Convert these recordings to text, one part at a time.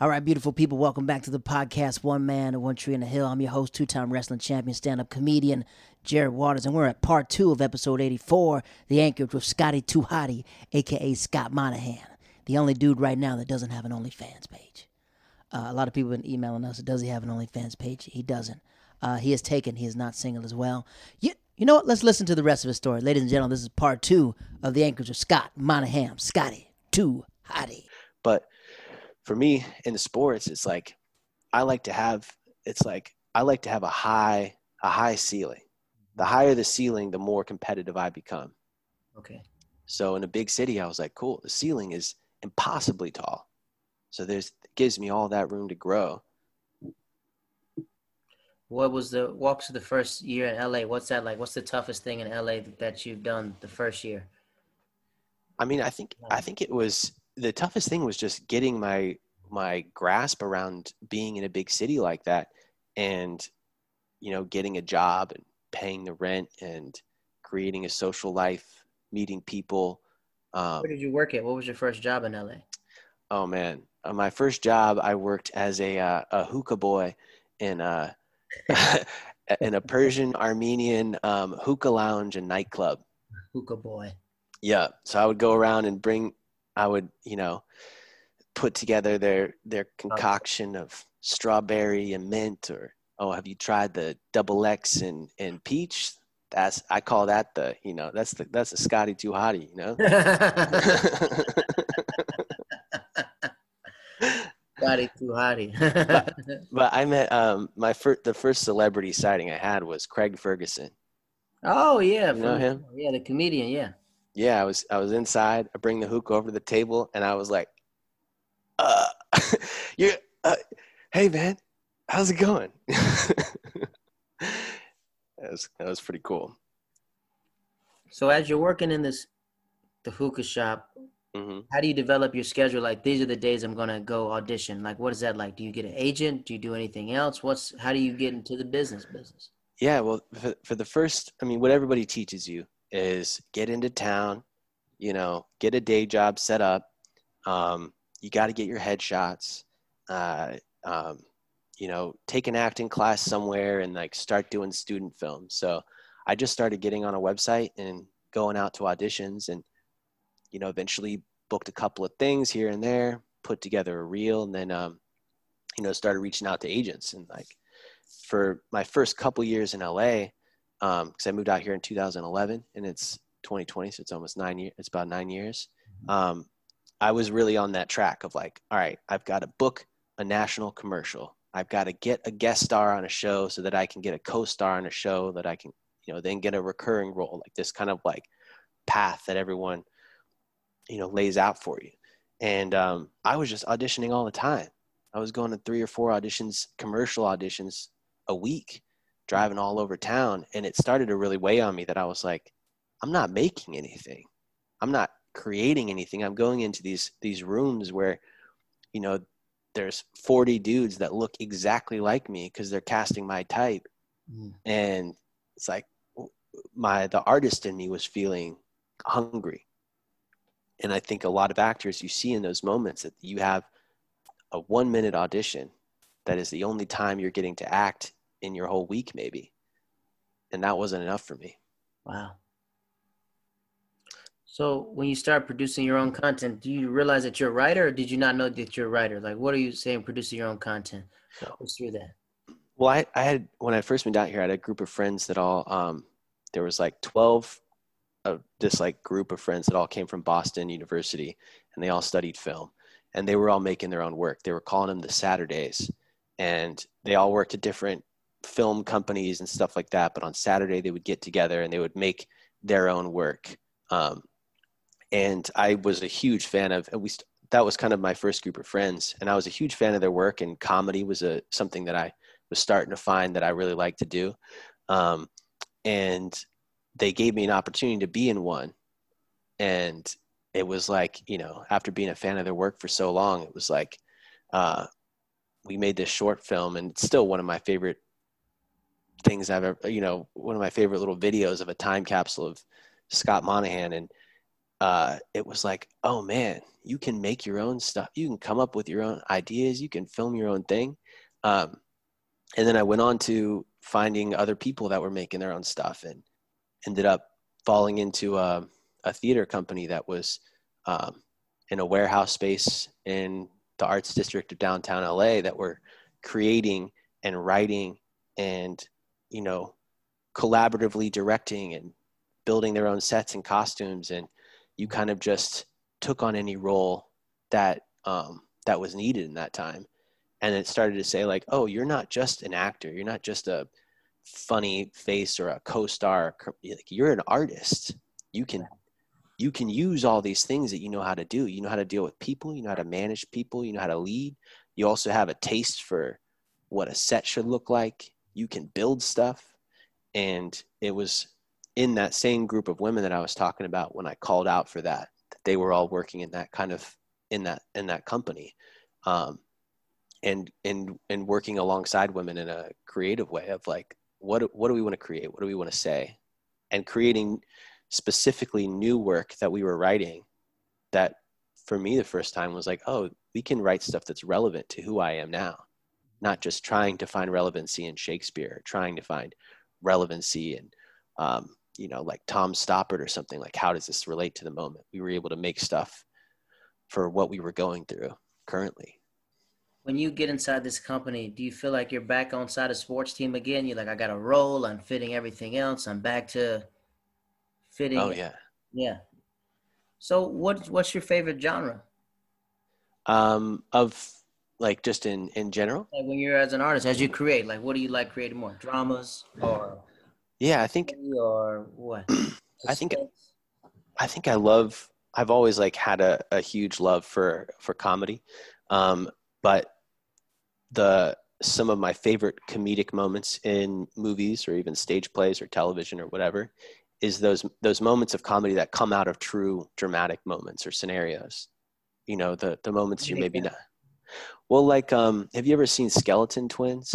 All right, beautiful people, welcome back to the podcast One Man and One Tree in the Hill. I'm your host, two time wrestling champion, stand up comedian Jared Waters, and we're at part two of episode 84 The Anchorage with Scotty Hottie, aka Scott Monahan, the only dude right now that doesn't have an OnlyFans page. Uh, a lot of people have been emailing us, does he have an OnlyFans page? He doesn't. Uh, he is taken, he is not single as well. You, you know what? Let's listen to the rest of his story. Ladies and gentlemen, this is part two of The Anchorage with Scott Monahan, Scotty Hottie. But for me in the sports, it's like I like to have it's like I like to have a high a high ceiling. The higher the ceiling, the more competitive I become. Okay. So in a big city, I was like, cool, the ceiling is impossibly tall. So there's it gives me all that room to grow. What was the walks of the first year in LA? What's that like? What's the toughest thing in LA that you've done the first year? I mean, I think I think it was the toughest thing was just getting my my grasp around being in a big city like that and you know getting a job and paying the rent and creating a social life meeting people um, where did you work at? What was your first job in la oh man. Uh, my first job i worked as a, uh, a hookah boy in a in a persian armenian um, hookah lounge and nightclub. Hookah boy. Yeah. So i would go around and bring I would, you know, put together their their concoction of strawberry and mint or oh have you tried the double X and, and peach? That's I call that the you know that's the that's a Scotty too hottie, you know. Scotty too hottie. but, but, I met um my first the first celebrity sighting I had was Craig Ferguson. Oh yeah, you know him? Yeah, the comedian. Yeah yeah, I was I was inside. I bring the hook over to the table, and I was like, "Uh, you, uh, hey man, how's it going?" that was that was pretty cool. So as you're working in this, the hookah shop, mm-hmm. how do you develop your schedule? Like these are the days I'm gonna go audition. Like what is that like? Do you get an agent? Do you do anything else? What's how do you get into the business business? Yeah, well, for, for the first, I mean, what everybody teaches you is get into town, you know, get a day job set up. Um, you got to get your headshots. Uh, um, you know, take an acting class somewhere and like start doing student films. So I just started getting on a website and going out to auditions and, you know, eventually booked a couple of things here and there, put together a reel, and then, um, you know, started reaching out to agents. And like for my first couple years in LA, because um, I moved out here in 2011 and it's 2020, so it's almost nine years. It's about nine years. Mm-hmm. Um, I was really on that track of like, all right, I've got to book a national commercial. I've got to get a guest star on a show so that I can get a co-star on a show that I can, you know, then get a recurring role, like this kind of like path that everyone, you know, lays out for you. And um, I was just auditioning all the time. I was going to three or four auditions, commercial auditions a week driving all over town and it started to really weigh on me that i was like i'm not making anything. I'm not creating anything. I'm going into these these rooms where you know there's 40 dudes that look exactly like me because they're casting my type. Mm. and it's like my the artist in me was feeling hungry. And i think a lot of actors you see in those moments that you have a one minute audition that is the only time you're getting to act in your whole week maybe. And that wasn't enough for me. Wow. So when you start producing your own content do you realize that you're a writer or did you not know that you're a writer? Like what are you saying producing your own content? Walk us through that. Well I, I had when i first moved out here i had a group of friends that all um, there was like 12 of this like group of friends that all came from boston university and they all studied film. And they were all making their own work. They were calling them the saturdays. And they all worked at different film companies and stuff like that. But on Saturday, they would get together and they would make their own work. Um, and I was a huge fan of, and we, that was kind of my first group of friends. And I was a huge fan of their work and comedy was a, something that I was starting to find that I really liked to do. Um, and they gave me an opportunity to be in one. And it was like, you know, after being a fan of their work for so long, it was like, uh, we made this short film and it's still one of my favorite things I've ever, you know, one of my favorite little videos of a time capsule of Scott Monahan. And uh, it was like, oh man, you can make your own stuff. You can come up with your own ideas. You can film your own thing. Um, and then I went on to finding other people that were making their own stuff and ended up falling into a, a theater company that was um, in a warehouse space in the arts district of downtown LA that were creating and writing and, you know, collaboratively directing and building their own sets and costumes. And you kind of just took on any role that, um, that was needed in that time. And it started to say like, oh, you're not just an actor. You're not just a funny face or a co-star. You're an artist. You can you can use all these things that you know how to do. You know how to deal with people, you know how to manage people, you know how to lead. You also have a taste for what a set should look like. You can build stuff. And it was in that same group of women that I was talking about when I called out for that, that they were all working in that kind of in that in that company. Um, and and and working alongside women in a creative way of like what what do we want to create? What do we want to say? And creating specifically new work that we were writing that for me the first time was like oh we can write stuff that's relevant to who i am now not just trying to find relevancy in shakespeare trying to find relevancy in um, you know like tom stoppard or something like how does this relate to the moment we were able to make stuff for what we were going through currently when you get inside this company do you feel like you're back on side of sports team again you're like i got a role i'm fitting everything else i'm back to fitting. Oh yeah. Yeah. So what what's your favorite genre? Um, of like just in in general. Like when you're as an artist, as you create, like what do you like creating more? Dramas or? Yeah, I think. Or what? I think. I think I love. I've always like had a, a huge love for for comedy, um, but the some of my favorite comedic moments in movies or even stage plays or television or whatever is those those moments of comedy that come out of true dramatic moments or scenarios you know the the moments you maybe not well like um have you ever seen skeleton twins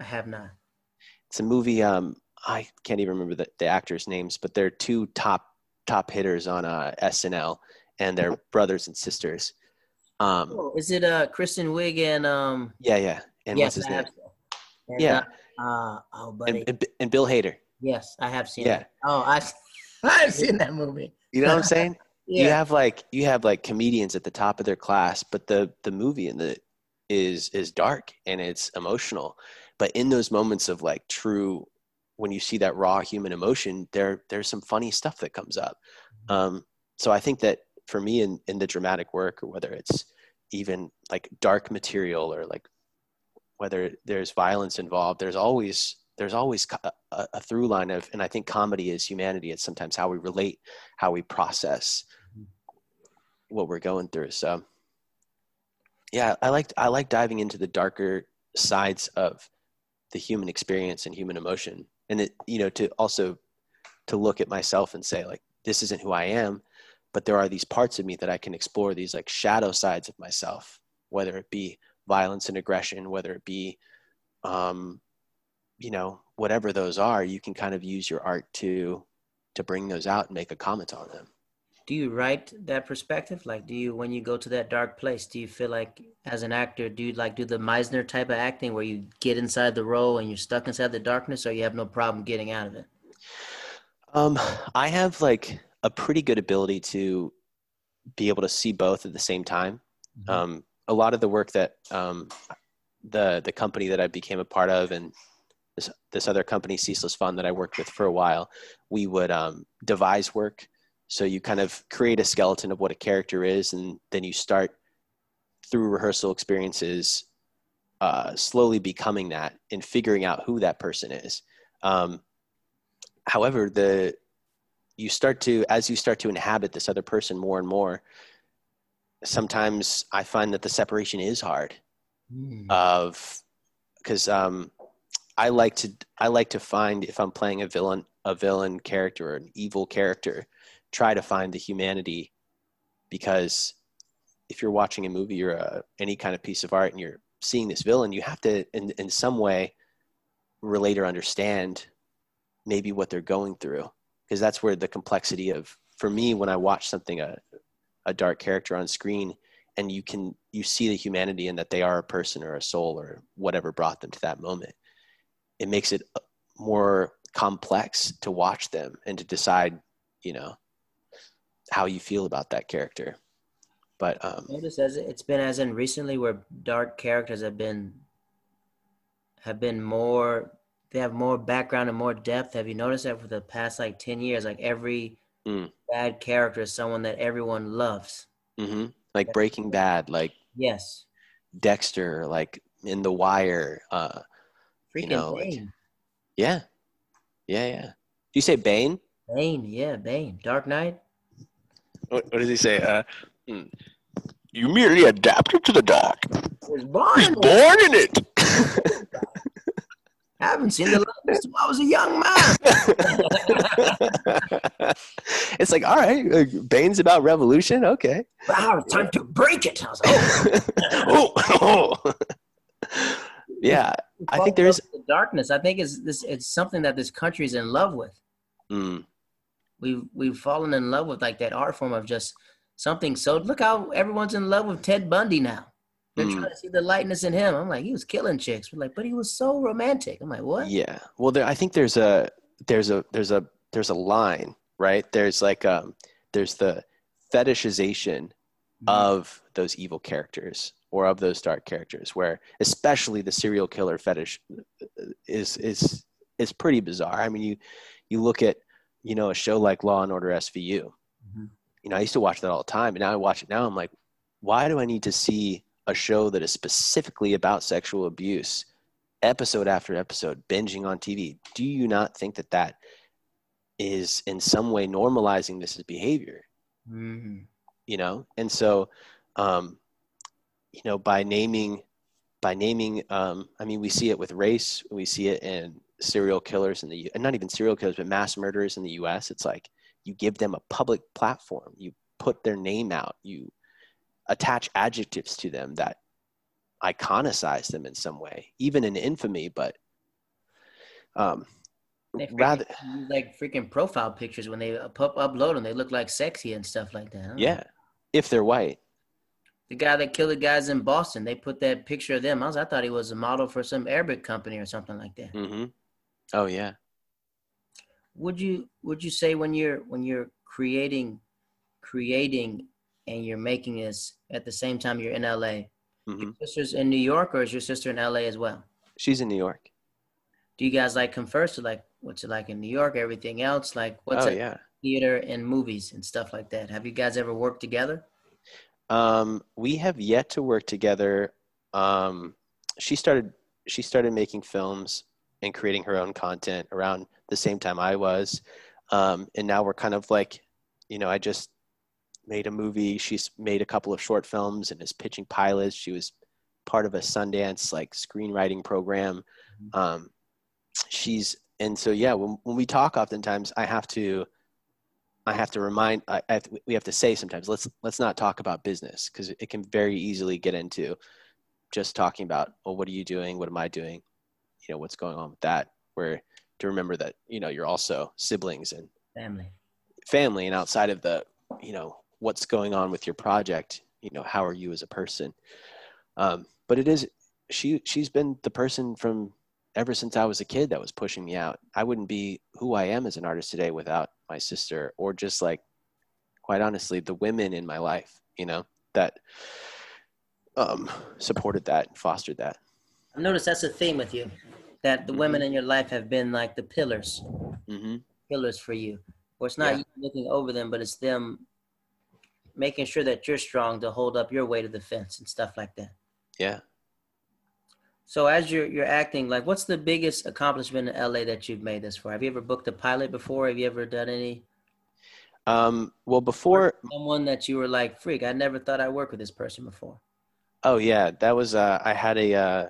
i have not it's a movie um i can't even remember the, the actors names but they're two top top hitters on uh snl and they're brothers and sisters um oh, is it uh kristen wiig and um yeah yeah and yes, what's his name and, yeah uh, uh, oh buddy. And, and, and bill hader Yes, I have seen. Yeah. It. Oh, I I've seen that movie. You know what I'm saying? yeah. You have like you have like comedians at the top of their class, but the the movie and the is is dark and it's emotional. But in those moments of like true when you see that raw human emotion, there there's some funny stuff that comes up. Mm-hmm. Um, so I think that for me in in the dramatic work, or whether it's even like dark material or like whether there's violence involved, there's always there's always a, a, through line of, and I think comedy is humanity. It's sometimes how we relate, how we process. What we're going through. So, yeah, I like I like diving into the darker sides of the human experience and human emotion, and it you know to also to look at myself and say like this isn't who I am, but there are these parts of me that I can explore these like shadow sides of myself, whether it be violence and aggression, whether it be um, you know whatever those are you can kind of use your art to to bring those out and make a comment on them do you write that perspective like do you when you go to that dark place do you feel like as an actor do you like do the meisner type of acting where you get inside the role and you're stuck inside the darkness or you have no problem getting out of it um i have like a pretty good ability to be able to see both at the same time mm-hmm. um a lot of the work that um the the company that i became a part of and this, this other company, Ceaseless fund that I worked with for a while, we would um, devise work. So you kind of create a skeleton of what a character is, and then you start through rehearsal experiences, uh, slowly becoming that and figuring out who that person is. Um, however, the you start to as you start to inhabit this other person more and more. Sometimes I find that the separation is hard. Mm. Of because um, I like to I like to find if I'm playing a villain a villain character or an evil character, try to find the humanity because if you're watching a movie or a, any kind of piece of art and you're seeing this villain, you have to in in some way relate or understand maybe what they're going through because that's where the complexity of for me, when I watch something a a dark character on screen, and you can you see the humanity in that they are a person or a soul or whatever brought them to that moment, it makes it uh, more complex to watch them and to decide, you know, how you feel about that character. But um, notice as it's been as in recently where dark characters have been have been more they have more background and more depth. Have you noticed that for the past like ten years? Like every mm. bad character is someone that everyone loves. Mm-hmm. Like Breaking Bad, like yes, Dexter, like in The Wire. Uh, Freaking you know, Bane. Like, yeah, yeah, yeah. Do you say Bane? Bane, yeah, Bane. Dark Knight. What, what does he say? Uh, hmm. You merely adapted to the dark. Was born, was born in it. I haven't seen the last since I was a young man. it's like, all right, Bane's about revolution. Okay. Wow, time to break it. I was like, oh. oh, oh. yeah, I think there's the darkness. I think it's this. It's something that this country is in love with. Mm. We've we've fallen in love with like that art form of just something. So look how everyone's in love with Ted Bundy now. They're mm. trying to see the lightness in him. I'm like, he was killing chicks. We're like, but he was so romantic. I'm like, what? Yeah. Well, there, I think there's a there's a there's a there's a line, right? There's like um there's the fetishization mm. of those evil characters or of those dark characters, where especially the serial killer fetish is is is pretty bizarre. I mean, you you look at you know a show like Law and Order SVU. Mm-hmm. You know, I used to watch that all the time, and now I watch it now. I'm like, why do I need to see a show that is specifically about sexual abuse episode after episode binging on tv do you not think that that is in some way normalizing this as behavior mm-hmm. you know and so um, you know by naming by naming um, i mean we see it with race we see it in serial killers in the not even serial killers but mass murderers in the us it's like you give them a public platform you put their name out you attach adjectives to them that iconicize them in some way, even in infamy, but um, rather like freaking profile pictures when they up, upload them, they look like sexy and stuff like that. Yeah, if they're white. The guy that killed the guys in Boston, they put that picture of them. I was, I thought he was a model for some Arabic company or something like that. Mm-hmm. Oh yeah. Would you would you say when you're when you're creating creating and you're making this at the same time you're in LA. Mm-hmm. Your sister's in New York, or is your sister in LA as well? She's in New York. Do you guys like converse? Or like, what's it like in New York? Everything else, like, what's oh, it? Yeah. Theater and movies and stuff like that. Have you guys ever worked together? Um, we have yet to work together. Um, she started. She started making films and creating her own content around the same time I was, um, and now we're kind of like, you know, I just made a movie. She's made a couple of short films and is pitching pilots. She was part of a Sundance like screenwriting program. Mm-hmm. Um, she's and so yeah, when when we talk, oftentimes I have to I have to remind I, I we have to say sometimes let's let's not talk about business because it can very easily get into just talking about well what are you doing what am I doing you know what's going on with that where to remember that you know you're also siblings and family. family and outside of the you know what's going on with your project you know how are you as a person? Um, but it is she she's been the person from ever since i was a kid that was pushing me out. I wouldn't be who i am as an artist today without my sister or just like quite honestly the women in my life you know that um, supported that and fostered that. I've noticed that's a theme with you that the mm-hmm. women in your life have been like the pillars mm-hmm. pillars for you or it's not yeah. you looking over them but it's them making sure that you're strong to hold up your weight of the fence and stuff like that. Yeah. So as you're you're acting, like what's the biggest accomplishment in LA that you've made this for? Have you ever booked a pilot before? Have you ever done any? Um, well, before someone that you were like, freak, I never thought I'd work with this person before. Oh yeah, that was uh, I had a uh,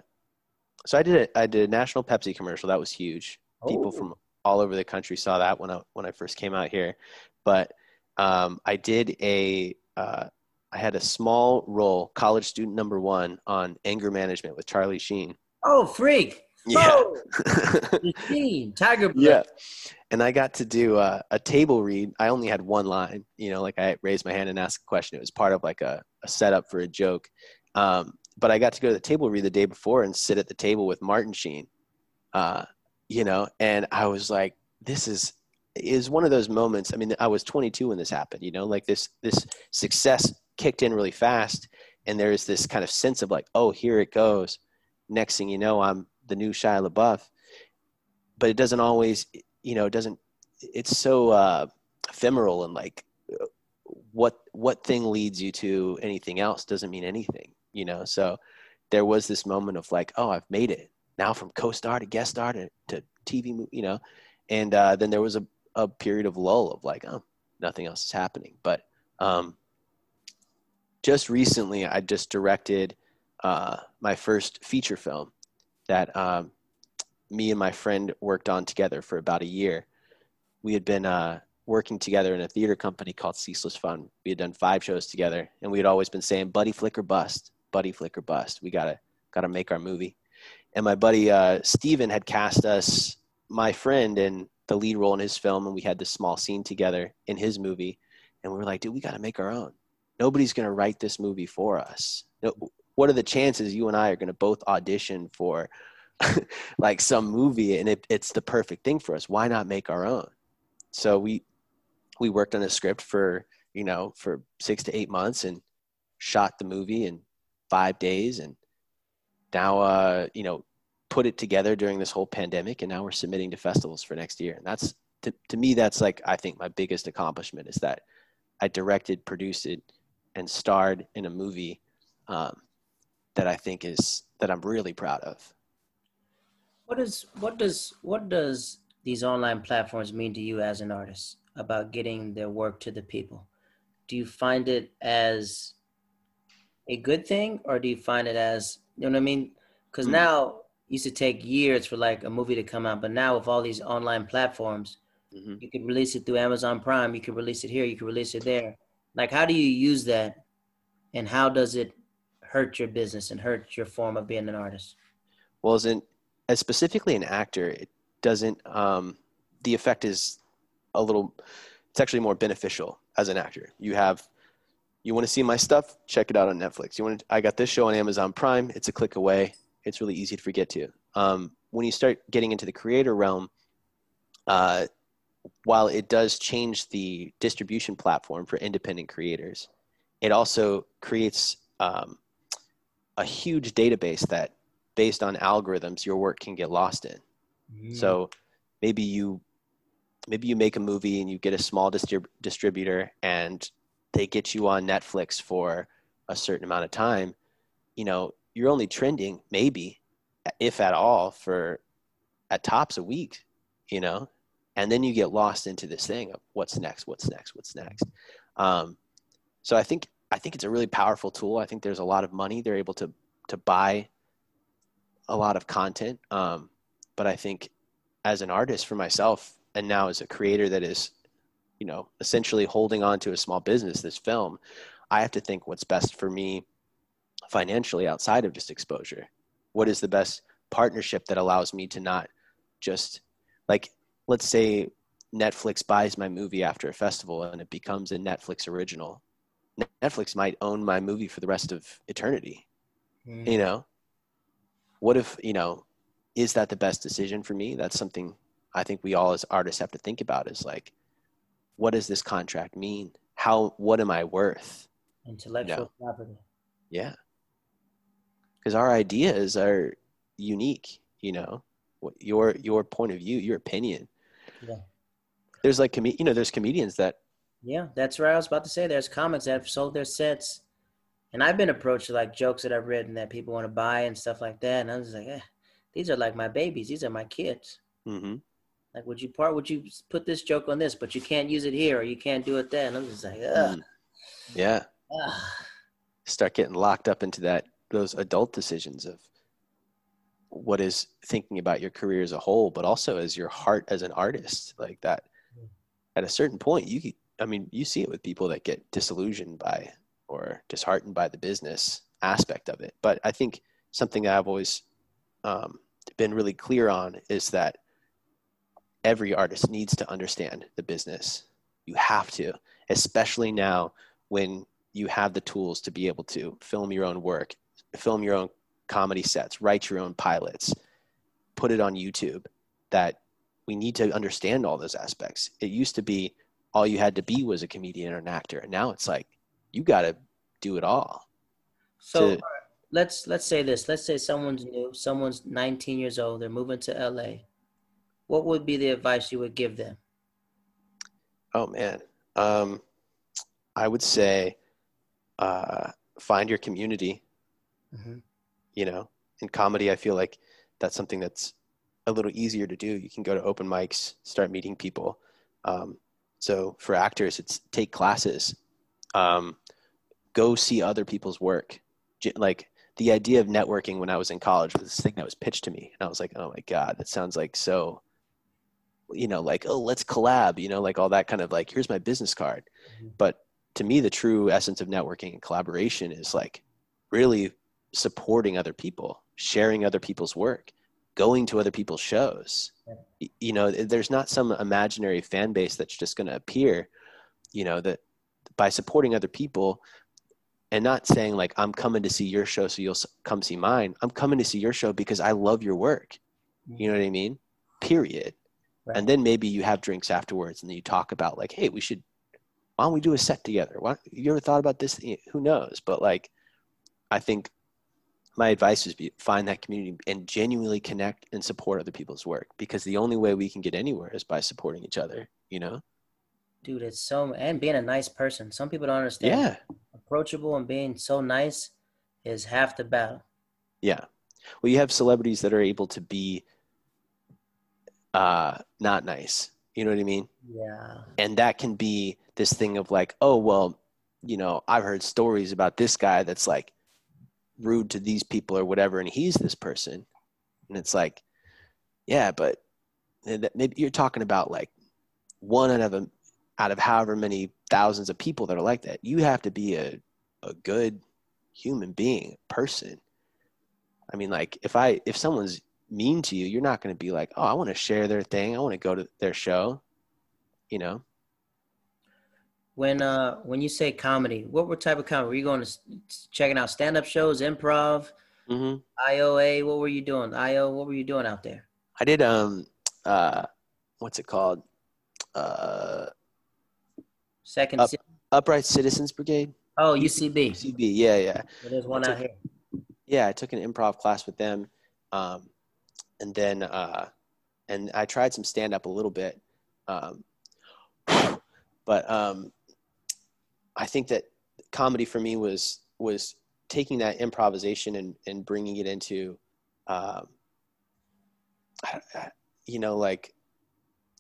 so I did a, I did a national Pepsi commercial that was huge. Oh. People from all over the country saw that when I when I first came out here, but um, I did a uh, I had a small role, college student number one, on anger management with Charlie Sheen. Oh, freak! Yeah. Oh, machine, Tiger Blood. yeah. And I got to do uh, a table read. I only had one line, you know, like I raised my hand and asked a question. It was part of like a, a setup for a joke. Um, but I got to go to the table read the day before and sit at the table with Martin Sheen, uh, you know, and I was like, this is is one of those moments. I mean, I was 22 when this happened, you know, like this this success kicked in really fast, and there's this kind of sense of like, oh, here it goes. Next thing you know, I'm the new Shia LaBeouf, but it doesn't always, you know, it doesn't. It's so uh, ephemeral and like what what thing leads you to anything else doesn't mean anything, you know. So there was this moment of like, oh, I've made it now from co-star to guest star to, to TV, you know, and uh, then there was a, a period of lull of like, oh, nothing else is happening. But um, just recently, I just directed uh, my first feature film that um, me and my friend worked on together for about a year. We had been uh, working together in a theater company called Ceaseless Fun. We had done five shows together, and we had always been saying, "Buddy Flicker Bust, Buddy Flicker Bust." We gotta gotta make our movie. And my buddy uh, Steven had cast us, my friend, in the lead role in his film, and we had this small scene together in his movie. And we were like, "Dude, we gotta make our own. Nobody's gonna write this movie for us. What are the chances you and I are gonna both audition for?" like some movie and it, it's the perfect thing for us why not make our own so we we worked on a script for you know for six to eight months and shot the movie in five days and now uh you know put it together during this whole pandemic and now we're submitting to festivals for next year and that's to, to me that's like i think my biggest accomplishment is that i directed produced it and starred in a movie um, that i think is that i'm really proud of what is what does what does these online platforms mean to you as an artist about getting their work to the people? Do you find it as a good thing or do you find it as you know what I mean? Because mm-hmm. now used to take years for like a movie to come out, but now with all these online platforms, mm-hmm. you can release it through Amazon Prime, you can release it here, you can release it there. Like how do you use that and how does it hurt your business and hurt your form of being an artist? Well, isn't as specifically an actor, it doesn't. Um, the effect is a little. It's actually more beneficial as an actor. You have. You want to see my stuff? Check it out on Netflix. You want? To, I got this show on Amazon Prime. It's a click away. It's really easy to forget to. Um, when you start getting into the creator realm, uh, while it does change the distribution platform for independent creators, it also creates um, a huge database that based on algorithms your work can get lost in. Mm. So maybe you maybe you make a movie and you get a small distrib- distributor and they get you on Netflix for a certain amount of time, you know, you're only trending maybe if at all for at tops a week, you know, and then you get lost into this thing of what's next, what's next, what's next. Um, so I think I think it's a really powerful tool. I think there's a lot of money they're able to to buy a lot of content. Um, but I think as an artist for myself, and now as a creator that is, you know, essentially holding on to a small business, this film, I have to think what's best for me financially outside of just exposure. What is the best partnership that allows me to not just like, let's say Netflix buys my movie after a festival and it becomes a Netflix original. Netflix might own my movie for the rest of eternity. Mm. You know, what if you know is that the best decision for me that's something i think we all as artists have to think about is like what does this contract mean? How what am i worth? Intellectual property. Yeah. Because our ideas are unique you know? Your your point of view your opinion. Yeah. There's like you know there's comedians that yeah that's right i was about to say there's comics that have sold their sets. And I've been approached like jokes that I've written that people want to buy and stuff like that. And I was like, eh, these are like my babies. These are my kids. Mm-hmm. Like, would you part? Would you put this joke on this, but you can't use it here, or you can't do it there? And I'm just like, ugh. Mm. Yeah. Ugh. Start getting locked up into that those adult decisions of what is thinking about your career as a whole, but also as your heart as an artist. Like that. Mm. At a certain point, you. I mean, you see it with people that get disillusioned by or disheartened by the business aspect of it. But I think something that I've always um, been really clear on is that every artist needs to understand the business. You have to, especially now when you have the tools to be able to film your own work, film your own comedy sets, write your own pilots, put it on YouTube. That we need to understand all those aspects. It used to be all you had to be was a comedian or an actor. And now it's like you got to do it all. So to, let's let's say this. Let's say someone's new, someone's 19 years old, they're moving to LA. What would be the advice you would give them? Oh man. Um I would say uh find your community. Mm-hmm. You know, in comedy I feel like that's something that's a little easier to do. You can go to open mics, start meeting people. Um, so for actors, it's take classes, um, go see other people's work. Like the idea of networking when I was in college was this thing that was pitched to me, and I was like, oh my god, that sounds like so. You know, like oh, let's collab. You know, like all that kind of like here's my business card. Mm-hmm. But to me, the true essence of networking and collaboration is like really supporting other people, sharing other people's work going to other people's shows you know there's not some imaginary fan base that's just going to appear you know that by supporting other people and not saying like i'm coming to see your show so you'll come see mine i'm coming to see your show because i love your work you know what i mean period right. and then maybe you have drinks afterwards and then you talk about like hey we should why don't we do a set together? Why you ever thought about this? Eh, who knows? But like i think my advice is be, find that community and genuinely connect and support other people's work because the only way we can get anywhere is by supporting each other you know? Dude it's so and being a nice person. Some people don't understand. Yeah. Approachable and being so nice is half the battle. Yeah. Well you have celebrities that are able to be uh not nice. You know what i mean? Yeah. And that can be this thing of like oh well you know i've heard stories about this guy that's like rude to these people or whatever and he's this person. And it's like yeah but maybe you're talking about like one out of a, out of however many thousands of people that are like that. You have to be a, a good human being person. I mean like if i if someone's mean to you you're not going to be like oh i want to share their thing i want to go to their show you know when uh when you say comedy, what were type of comedy? Were you going to checking out stand up shows, improv, mm-hmm. IOA? What were you doing? IO? What were you doing out there? I did um uh what's it called? Uh Second Up, Upright Citizens Brigade. Oh, UCB. UCB, yeah, yeah. there's one took, out here. Yeah, I took an improv class with them, um, and then uh, and I tried some stand up a little bit, um, but um, I think that comedy for me was was taking that improvisation and, and bringing it into, um, I, I, you know, like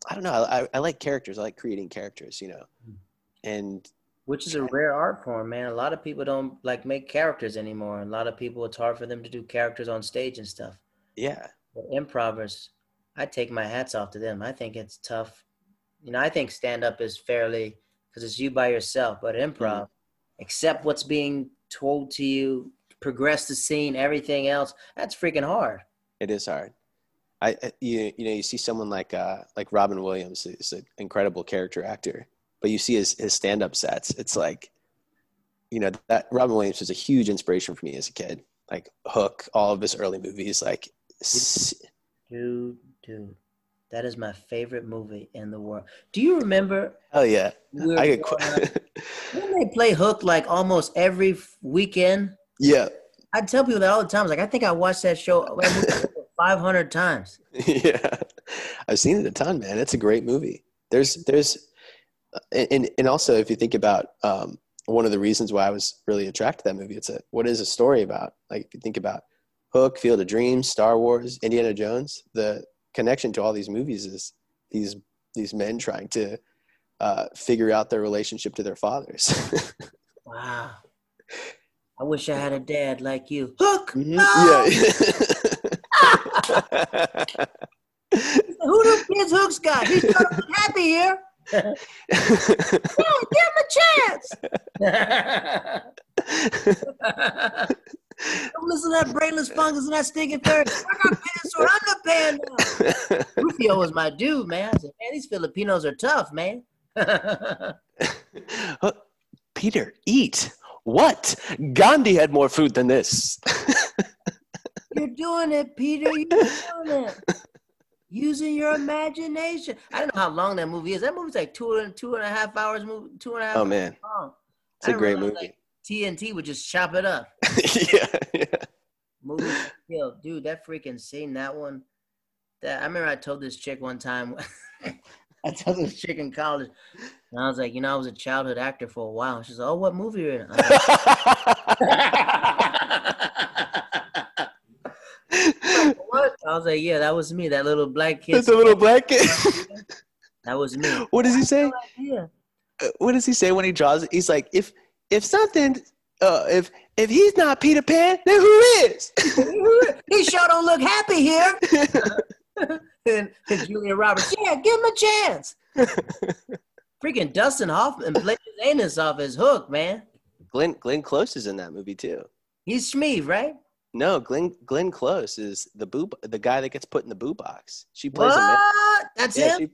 I don't know. I, I like characters. I like creating characters. You know, and which is a rare art form, man. A lot of people don't like make characters anymore. A lot of people, it's hard for them to do characters on stage and stuff. Yeah. But improvers, I take my hats off to them. I think it's tough. You know, I think stand up is fairly because it's you by yourself. But improv, mm-hmm. accept what's being told to you, progress the scene, everything else. That's freaking hard. It is hard. I you you know you see someone like uh like Robin Williams is an incredible character actor, but you see his his stand up sets. It's like, you know that Robin Williams was a huge inspiration for me as a kid. Like Hook, all of his early movies, like. Dude, dude. That is my favorite movie in the world. Do you remember? Oh yeah, I get qu- when they play Hook like almost every weekend. Yeah, I tell people that all the time. Like I think I watched that show five hundred times. Yeah, I've seen it a ton, man. It's a great movie. There's there's, and and also if you think about um, one of the reasons why I was really attracted to that movie, it's a what is a story about? Like if you think about Hook, Field of Dreams, Star Wars, Indiana Jones, the connection to all these movies is these these men trying to uh, figure out their relationship to their fathers. wow. I wish I had a dad like you. Hook! Mm-hmm. No! Yeah. Who the kids Hook's got? He's be happy here. yeah, give him a chance. Don't listen to that brainless fungus and that stinking ferret. I got pants sure I'm the panda. Rufio was my dude, man. I said, man, these Filipinos are tough, man. Peter, eat. What? Gandhi had more food than this. You're doing it, Peter. You're doing it. Using your imagination. I don't know how long that movie is. That movie's like two and two and a half hours. Movie, two and a half. Oh man, long. it's a great movie. Like, TNT would just chop it up. yeah, yeah. Movie kill, dude. That freaking scene, that one. That I remember. I told this chick one time. I told this chick in college, and I was like, you know, I was a childhood actor for a while. She's like, oh, what movie are you in? I was like, what? I was like, yeah, that was me. That little black kid. That's a little black kid. That was me. what does he say? Yeah. Uh, What does he say when he draws it? He's like, if if something, uh, if if he's not Peter Pan, then who is? he sure don't look happy here. and, and Julia Roberts, yeah, give him a chance. Freaking Dustin Hoffman played his anus off his hook, man. Glenn Glenn Close is in that movie too. He's Schmeeve, right? No, Glenn Glenn Close is the boo the guy that gets put in the boo box. She plays. What? That's Yeah, him? she,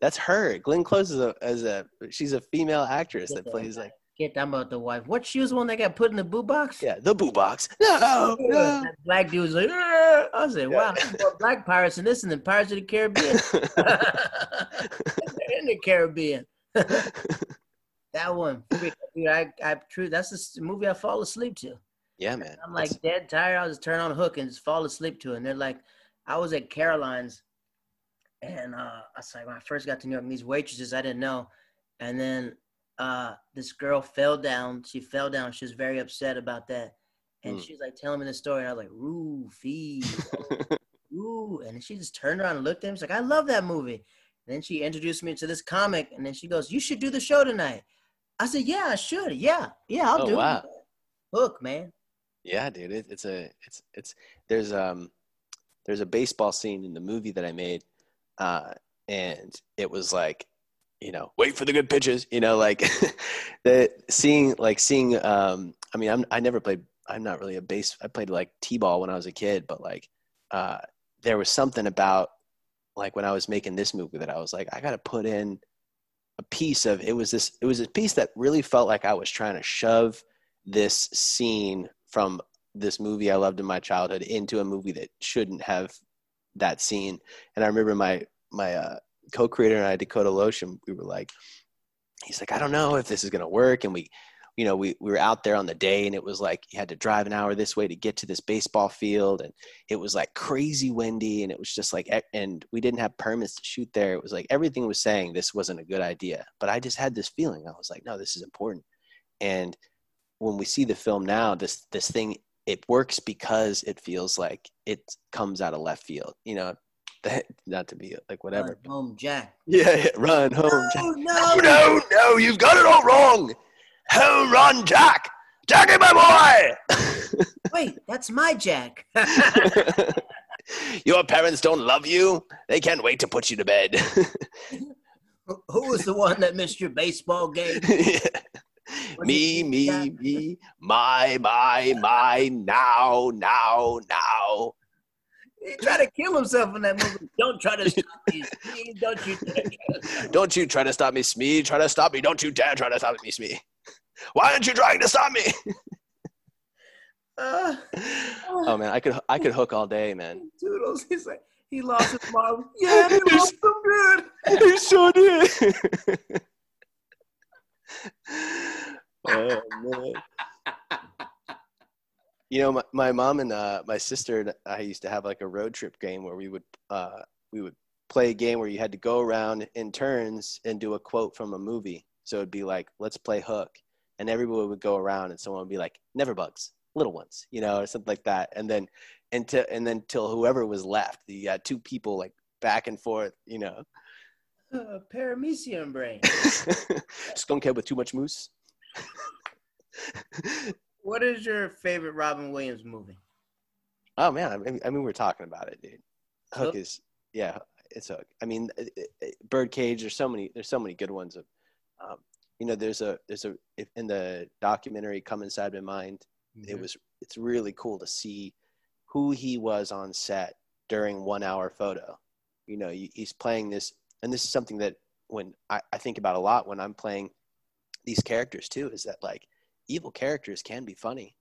that's her. Glenn Close is a as a she's a female actress that plays like Get I'm about the wife. What shoes one that got put in the boo box? yeah the boo box. No, no. That black dude was like, "Ah." I said, wow, black pirates in this and the Pirates of the Caribbean. They're in the Caribbean. that one, dude, I, I, true. That's the movie I fall asleep to. yeah, man. I'm like That's- dead tired. I'll just turn on Hook and just fall asleep to it. And they're like, I was at Caroline's, and uh, I was like, when I first got to New York, these waitresses I didn't know, and then uh, this girl fell down. She fell down. She was very upset about that, and Mm. she was like telling me the story. And I was like, Roofy, ooh, and she just turned around and looked at me. She's like, I love that movie. And then she introduced me to this comic, and then she goes, You should do the show tonight. I said, Yeah, I should. Yeah, yeah, I'll Oh, do wow. it. Hook, man. Yeah, dude, it, it's a it's it's there's um there's a baseball scene in the movie that I made, uh, and it was like, you know, wait for the good pitches, you know, like the seeing like seeing um I mean I'm I never played I'm not really a base I played like t-ball when I was a kid, but like uh there was something about like when I was making this movie that I was like I got to put in a piece of it was this it was a piece that really felt like I was trying to shove this scene from this movie I loved in my childhood into a movie that shouldn't have that scene. And I remember my my uh, co-creator and I, Dakota Lotion, we were like, he's like, I don't know if this is gonna work. And we, you know, we we were out there on the day, and it was like you had to drive an hour this way to get to this baseball field, and it was like crazy windy, and it was just like, and we didn't have permits to shoot there. It was like everything was saying this wasn't a good idea, but I just had this feeling. I was like, no, this is important. And when we see the film now, this this thing it works because it feels like it comes out of left field. You know, that, not to be like whatever. Run home, Jack. Yeah, yeah, run home, Jack. No, No, no. you've got it all wrong. Home run, Jack. Jackie, my boy. Wait, that's my Jack. Your parents don't love you. They can't wait to put you to bed. Who- Who was the one that missed your baseball game? me, me, me, my, my, my, now, now, now. He tried to kill himself in that movie. Don't try to stop me. Steve. Don't you dare try to stop me. Don't you try to stop me, Smee. Try to stop me. Don't you dare try to stop me, Smee. Why aren't you trying to stop me? Uh, oh man, I could I could hook all day, man. Toodles. He's like, he lost his mom. Yeah, he lost some good. He sure did. oh man. You know, my, my mom and uh, my sister and I used to have like a road trip game where we would uh, we would play a game where you had to go around in turns and do a quote from a movie. So it'd be like, "Let's play Hook," and everyone would go around and someone would be like, "Never bugs, little ones," you know, or something like that. And then until and then till whoever was left, you two people like back and forth, you know. Uh, paramecium brain. Skunkhead with too much mousse. What is your favorite Robin Williams movie? Oh man, I mean, I mean, we're talking about it, dude. Hook Hook? is, yeah, it's Hook. I mean, it- it- it- Birdcage. There's so many. There's so many good ones. Of, um, you know, there's a there's a if, in the documentary "Come Inside My Mind." Mm-hmm. It was it's really cool to see who he was on set during one hour photo. You know, he's playing this, and this is something that when I, I think about a lot when I'm playing these characters too, is that like evil characters can be funny.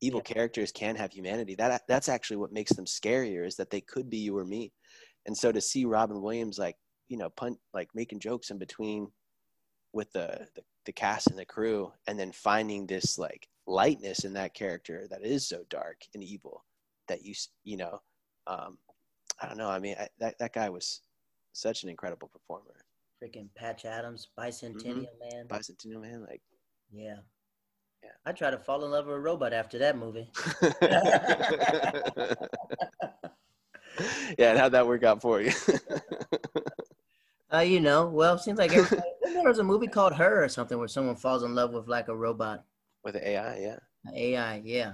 Evil yeah. characters can have humanity. That that's actually what makes them scarier is that they could be you or me. And so to see Robin Williams like, you know, punt like making jokes in between with the, the, the cast and the crew and then finding this like lightness in that character that is so dark and evil that you you know um, I don't know. I mean, I, that that guy was such an incredible performer. Freaking Patch Adams, Bicentennial mm-hmm. Man. Bicentennial Man, like. Yeah. Yeah. I tried to fall in love with a robot after that movie. yeah, and how'd that work out for you? uh, you know, well, it seems like there was a movie called Her or something where someone falls in love with like a robot. With AI, yeah. AI, yeah.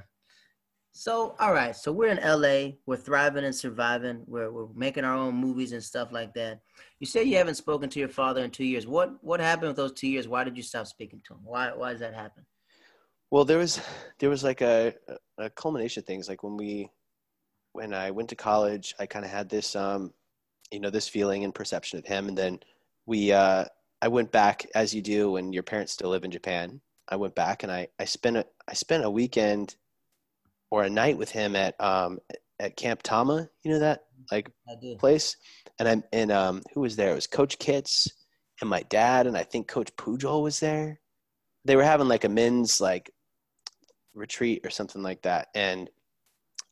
So, all right. So we're in LA. We're thriving and surviving. We're we're making our own movies and stuff like that. You say you haven't spoken to your father in two years. What what happened with those two years? Why did you stop speaking to him? Why why does that happen? Well, there was there was like a a culmination of things. Like when we when I went to college, I kind of had this um you know this feeling and perception of him, and then we uh I went back as you do when your parents still live in Japan. I went back and I I spent a I spent a weekend or a night with him at um at Camp Tama. You know that like place, and I'm and um who was there? It was Coach Kitts and my dad, and I think Coach Pujol was there. They were having like a men's like retreat or something like that, and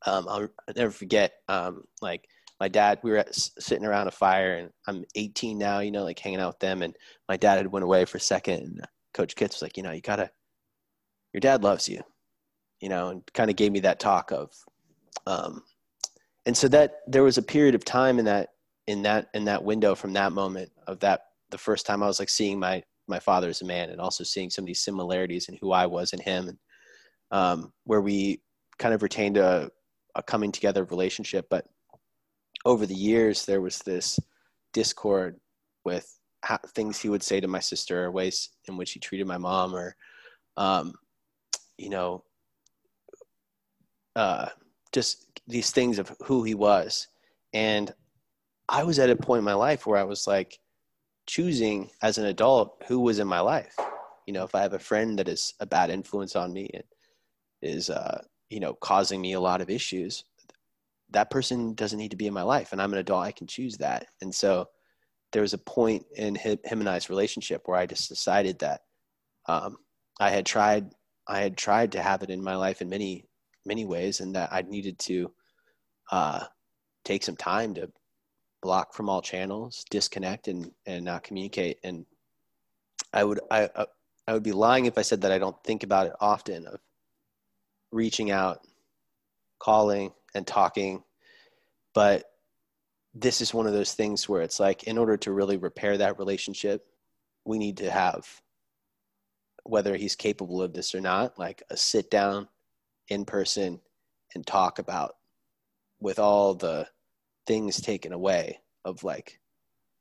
um, I'll, I'll never forget. Um, like my dad, we were at, sitting around a fire, and I'm 18 now. You know, like hanging out with them, and my dad had went away for a second. And Coach Kitts was like, you know, you gotta, your dad loves you you know, and kind of gave me that talk of, um, and so that there was a period of time in that in that in that window from that moment of that the first time I was like seeing my my father as a man and also seeing some of these similarities in who I was and him, and um, where we kind of retained a, a coming together relationship. But over the years, there was this discord with how, things he would say to my sister, or ways in which he treated my mom, or um, you know, uh, just these things of who he was. And I was at a point in my life where I was like choosing as an adult who was in my life. You know, if I have a friend that is a bad influence on me and is, uh, you know, causing me a lot of issues, that person doesn't need to be in my life. And I'm an adult, I can choose that. And so there was a point in him, and I's relationship where I just decided that um, I had tried, I had tried to have it in my life in many many ways, and that I needed to uh, take some time to block from all channels, disconnect, and and not communicate. And I would I I would be lying if I said that I don't think about it often of reaching out, calling, and talking, but this is one of those things where it's like in order to really repair that relationship we need to have whether he's capable of this or not like a sit down in person and talk about with all the things taken away of like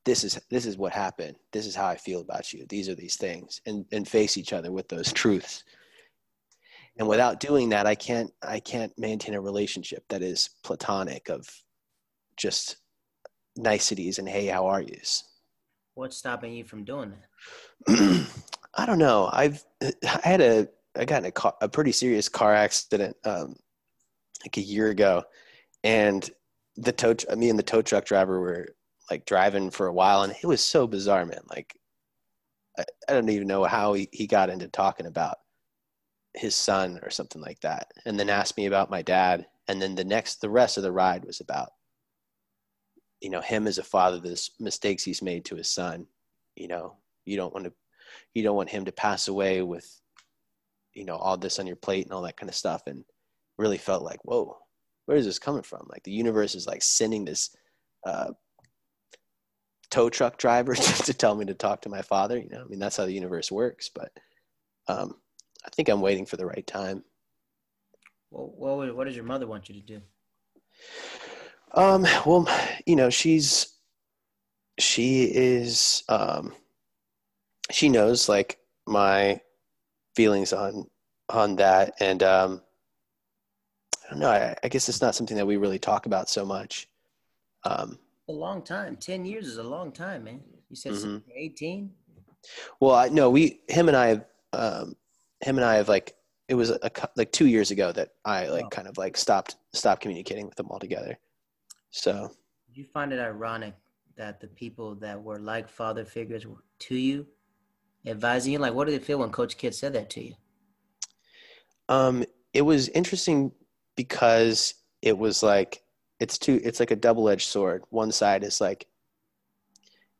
this is this is what happened. This is how i feel about you. These are these things. And and face each other with those truths and without doing that i can't i can't maintain a relationship that is platonic of just niceties and hey how are yous? What's stopping you from doing that? I don't know. I've i had a I got in a, car, a pretty serious car accident um, like a year ago, and the tow me and the tow truck driver were like driving for a while, and it was so bizarre, man. Like I, I don't even know how he, he got into talking about his son or something like that, and then asked me about my dad, and then the next the rest of the ride was about you know him as a father, the mistakes he's made to his son. You know, you don't want to you don't want him to pass away with you know all this on your plate and all that kind of stuff and really felt like whoa where is this coming from? Like the universe is like sending this uh, tow truck driver to, to tell me to talk to my father you know? I mean that's how the universe works but um, i think i'm waiting for the right time well what, what does your mother want you to do um, well you know she's she is um, she knows like my feelings on on that, and um, I don't know. I, I guess it's not something that we really talk about so much. um, a long time. Ten years is a long time, man. You said Mhm. 18 well, I no, we him and I have um, him and I have like it was a, like two years ago that I like Oh. kind of like stopped stopped communicating with them altogether. So Did you find it ironic that the people that were like father figures to you, advising you, like, what did it feel when Coach Kidd said that to you? Um, it was interesting because it was like it's two. It's like a double-edged sword. One side is like,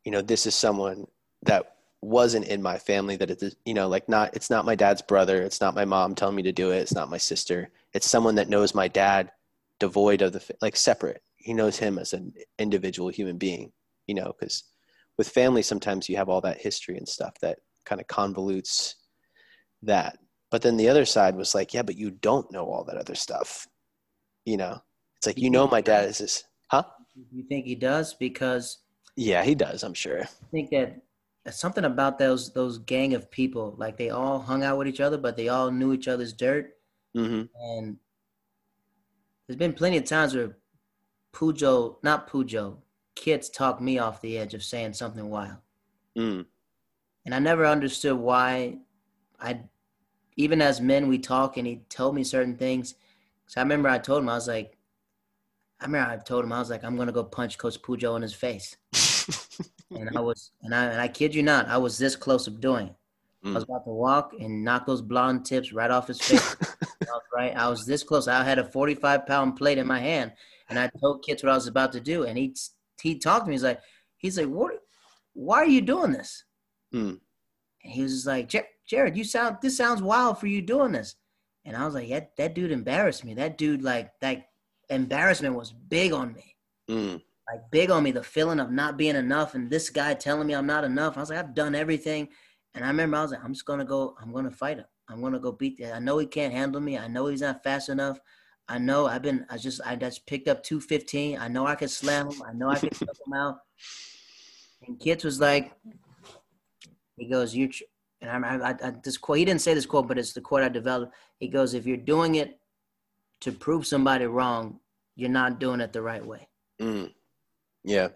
you know, this is someone that wasn't in my family. That it, you know, like not. It's not my dad's brother. It's not my mom telling me to do it. It's not my sister. It's someone that knows my dad, devoid of the like separate. He knows him as an individual human being. You know, because with family, sometimes you have all that history and stuff that kind of convolutes that but then the other side was like yeah but you don't know all that other stuff you know it's like You you know my dad is this huh You think he does? Because yeah he does i'm sure I think that something about those those gang of people, like they all hung out with each other, but they all knew each other's dirt. hmm And there's been plenty of times where Pujo, not Pujo, Kitts talk me off the edge of saying something wild. mm. And I never understood why I even as men we talk and he told me certain things. So I remember I told him I was like I remember I told him I was like I'm gonna go punch Coach Pujo in his face. And I was and I and I kid you not, I was this close of doing it. I was about to walk and knock those blonde tips right off his face. I was right. I was this close. I had a 45 pound plate in my hand, and I told Kitts what I was about to do. And he he talked to me. He's like, he's like, what? Why are you doing this? Mm. And he was just like, Jared, you sound this sounds wild for you doing this. And I was like, that that dude embarrassed me. That dude like that embarrassment was big on me. Mm. Like big on me. The feeling of not being enough, and this guy telling me I'm not enough. I was like, I've done everything. And I remember I was like, I'm just gonna go. I'm gonna fight him. I'm gonna go beat. The, I know he can't handle me. I know he's not fast enough. I know I've been. I just. I just picked up 215. I know I could slam him. I know I could choke him out. And Kitts was like, he goes, "You." And I, I, I, this quote. He didn't say this quote, but it's the quote I developed. He goes, "If you're doing it to prove somebody wrong, you're not doing it the right way." Mm. Yeah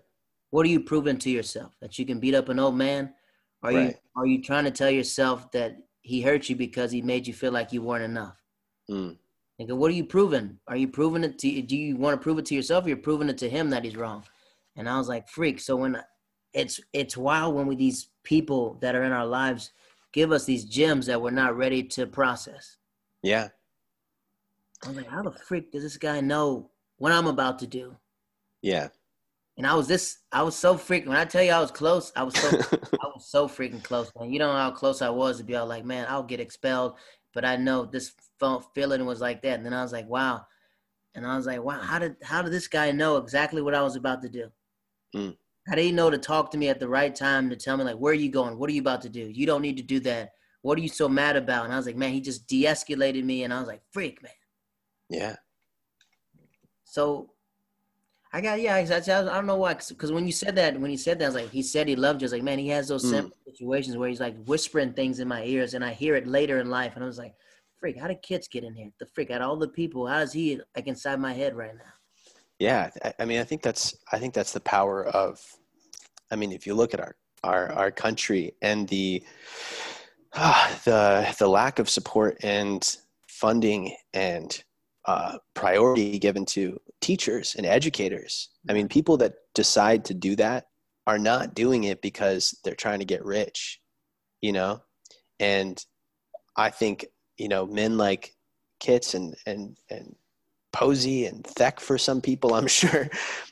What are you proving to yourself? That you can beat up an old man? Are you are you trying to tell yourself that he hurt you because he made you feel like you weren't enough? mm. Nigga, what are you proving? Are you proving it to do you want to prove it to yourself or you're proving it to him that he's wrong? And I was like, freak. So when it's it's wild when we these people that are in our lives give us these gems that we're not ready to process. yeah I was like, how the freak does this guy know what I'm about to do? yeah And I was this I was so freaking when I tell you I was close, I was so I was so freaking close, man. You don't know how close I was to be all like, man, I'll get expelled, but I know this felt feeling was like that. And then I was like, wow. And I was like, wow, how did how did this guy know exactly what I was about to do? Mm. How did he know to talk to me at the right time to tell me like, where are you going? What are you about to do? You don't need to do that. What are you so mad about? And I was like, man, he just de-escalated me, and I was like, freak, man. yeah So I got yeah. I, I don't know why because when you said that when he said that I was like he said he loved you. I was like man he has those Mm. simple situations where he's like whispering things in my ears and I hear it later in life and I was like freak how did Kitts get in here the freak out all the people how is he like inside my head right now yeah I, I mean i think that's i think that's the power of i mean if you look at our our, our country and the ah, the the lack of support and funding and uh, priority given to teachers and educators i mean people that decide to do that are not doing it because they're trying to get rich you know and i think you know men like Kitts and and and Posey and Thek for some people, I'm sure,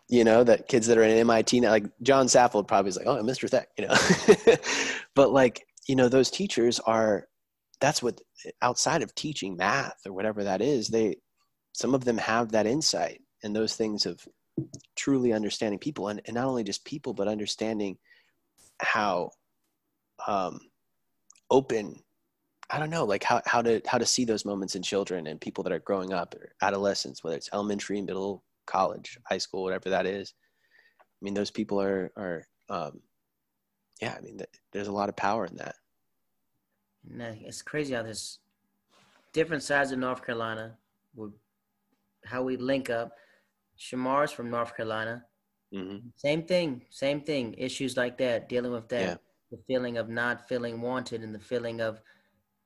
you know, that kids that are in MIT now, like John Saffold probably is like, oh, Mr. Thek, you know. but like, you know, those teachers are, that's what, outside of teaching math or whatever that is, they, some of them have that insight and those things of truly understanding people and, and not only just people, but understanding how um, open I don't know, like how, how to how to see those moments in children and people that are growing up or adolescents, whether it's elementary, middle, college, high school, whatever that is. I mean, those people are are um, yeah. I mean, th- there's a lot of power in that. uh, it's crazy how there's different sides of North Carolina with how we link up Shamar's from North Carolina hmm Same thing. Same thing. Issues like that, dealing with that, Yeah. the feeling of not feeling wanted and the feeling of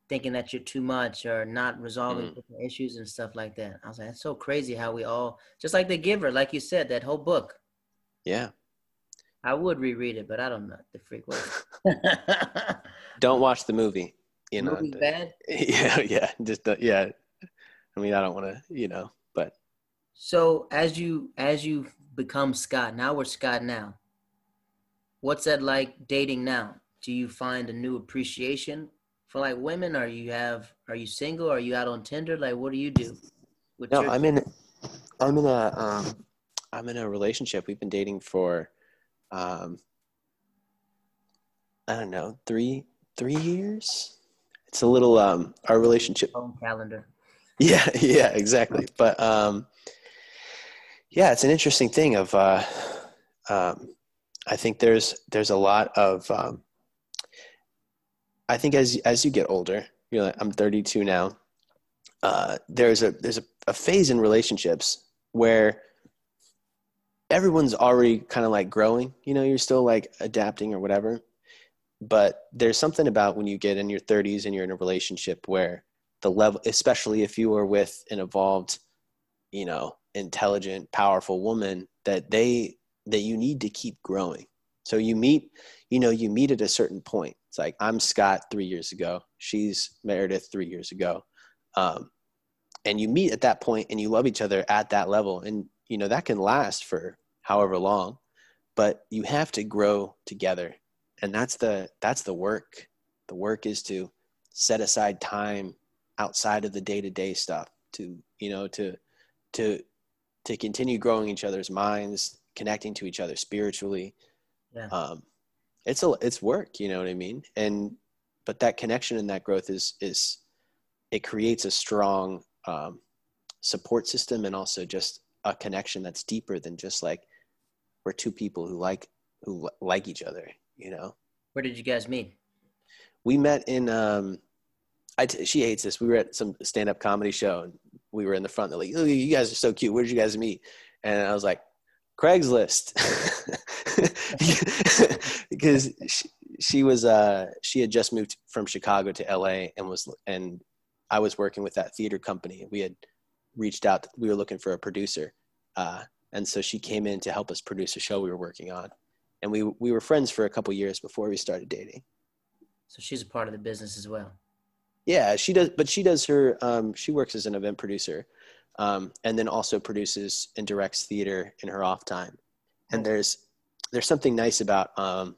thinking that you're too much or not resolving Mhm. issues and stuff like that. I was like, it's so crazy how we all, just like The Giver, like you said, that whole book. Yeah. I would reread it, but I don't know the freak. Don't watch the movie. You know. Bad. Yeah. Yeah. Just yeah. I mean, I don't want to. You know. But So as you as you become Scott, now we're Scott now. What's that like dating now? Do you find a new appreciation for like women? Are you have are you single? Are you out on Tinder? Like what do you do? No, your- I'm in. I'm in a. Um, I'm in a relationship. We've been dating for. Um, I don't know, three three years. It's a little. Um, our relationship calendar. Yeah, yeah, exactly. But um, yeah, it's an interesting thing. Of uh, um, I think there's there's a lot of. Um, I think as as you get older, you know, I'm 32 now. Uh, there's a there's a, a phase in relationships where everyone's already kind of like growing. You know, you're still like adapting or whatever. But there's something about when you get in your 30s and you're in a relationship where the level especially if you are with an evolved you know intelligent powerful woman that they that you need to keep growing. So you meet you know you meet at a certain point. It's like i'm scott three years ago. She's meredith three years ago. Um, and you meet at that point and you love each other at that level. And you know that can last for however long but you have to grow together. And that's the that's the work. The work is to set aside time outside of the day-to-day stuff to you know to to to continue growing each other's minds connecting to each other spiritually Yeah. um it's a it's work you know what i mean and but that connection and that growth is is it creates a strong um support system and also just a connection that's deeper than just like we're two people who like who like each other you know Where did you guys meet? we met in um I t- she hates this. We were at some stand-up comedy show and we were in the front. They're like oh you guys are so cute. Where did you guys meet? And i was like craigslist. Because she, she was uh she had just moved from chicago to la and was and i was working with that theater company. We had reached out we were looking for a producer uh and so she came in to help us produce a show we were working on. And we we were friends for a couple years before we started dating. So she's a part of the business as well. Yeah, she does, but she does her. Um, she works as an event producer, um, and then also produces and directs theater in her off time. And there's there's something nice about um,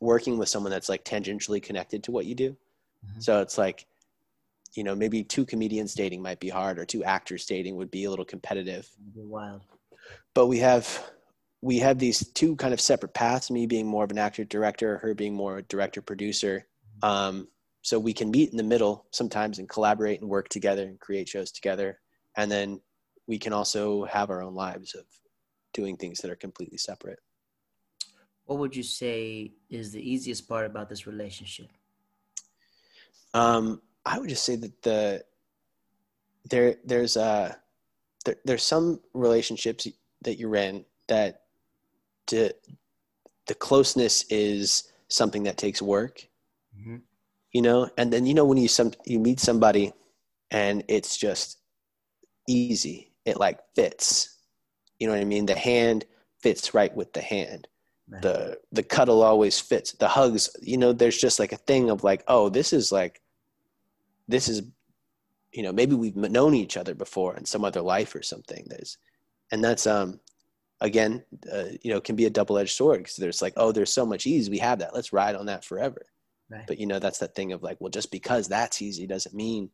working with someone that's like tangentially connected to what you do. Mhm. So it's like, you know, maybe two comedians dating might be hard, or two actors dating would be a little competitive. Wild. But we have we have these two kind of separate paths. Me being more of an actor director, her being more a director producer. Um, so we can meet in the middle sometimes and collaborate and work together and create shows together and then we can also have our own lives of doing things that are completely separate What would you say is the easiest part about this relationship? um, i would just say that the there there's uh there, there's some relationships that you're in that to, the closeness is something that takes work Mhm. You know? And then you know when you some you meet somebody and it's just easy it like fits. You know what i mean? The hand fits right with the hand. Right. the the cuddle always fits. The hugs you know there's just like a thing of like oh this is like this is you know maybe we've known each other before in some other life or something there's and that's um again uh, you know can be a double-edged sword because there's like oh there's so much ease. We have that. Let's ride on that forever Right. but you know that's that thing of like well just because that's easy doesn't mean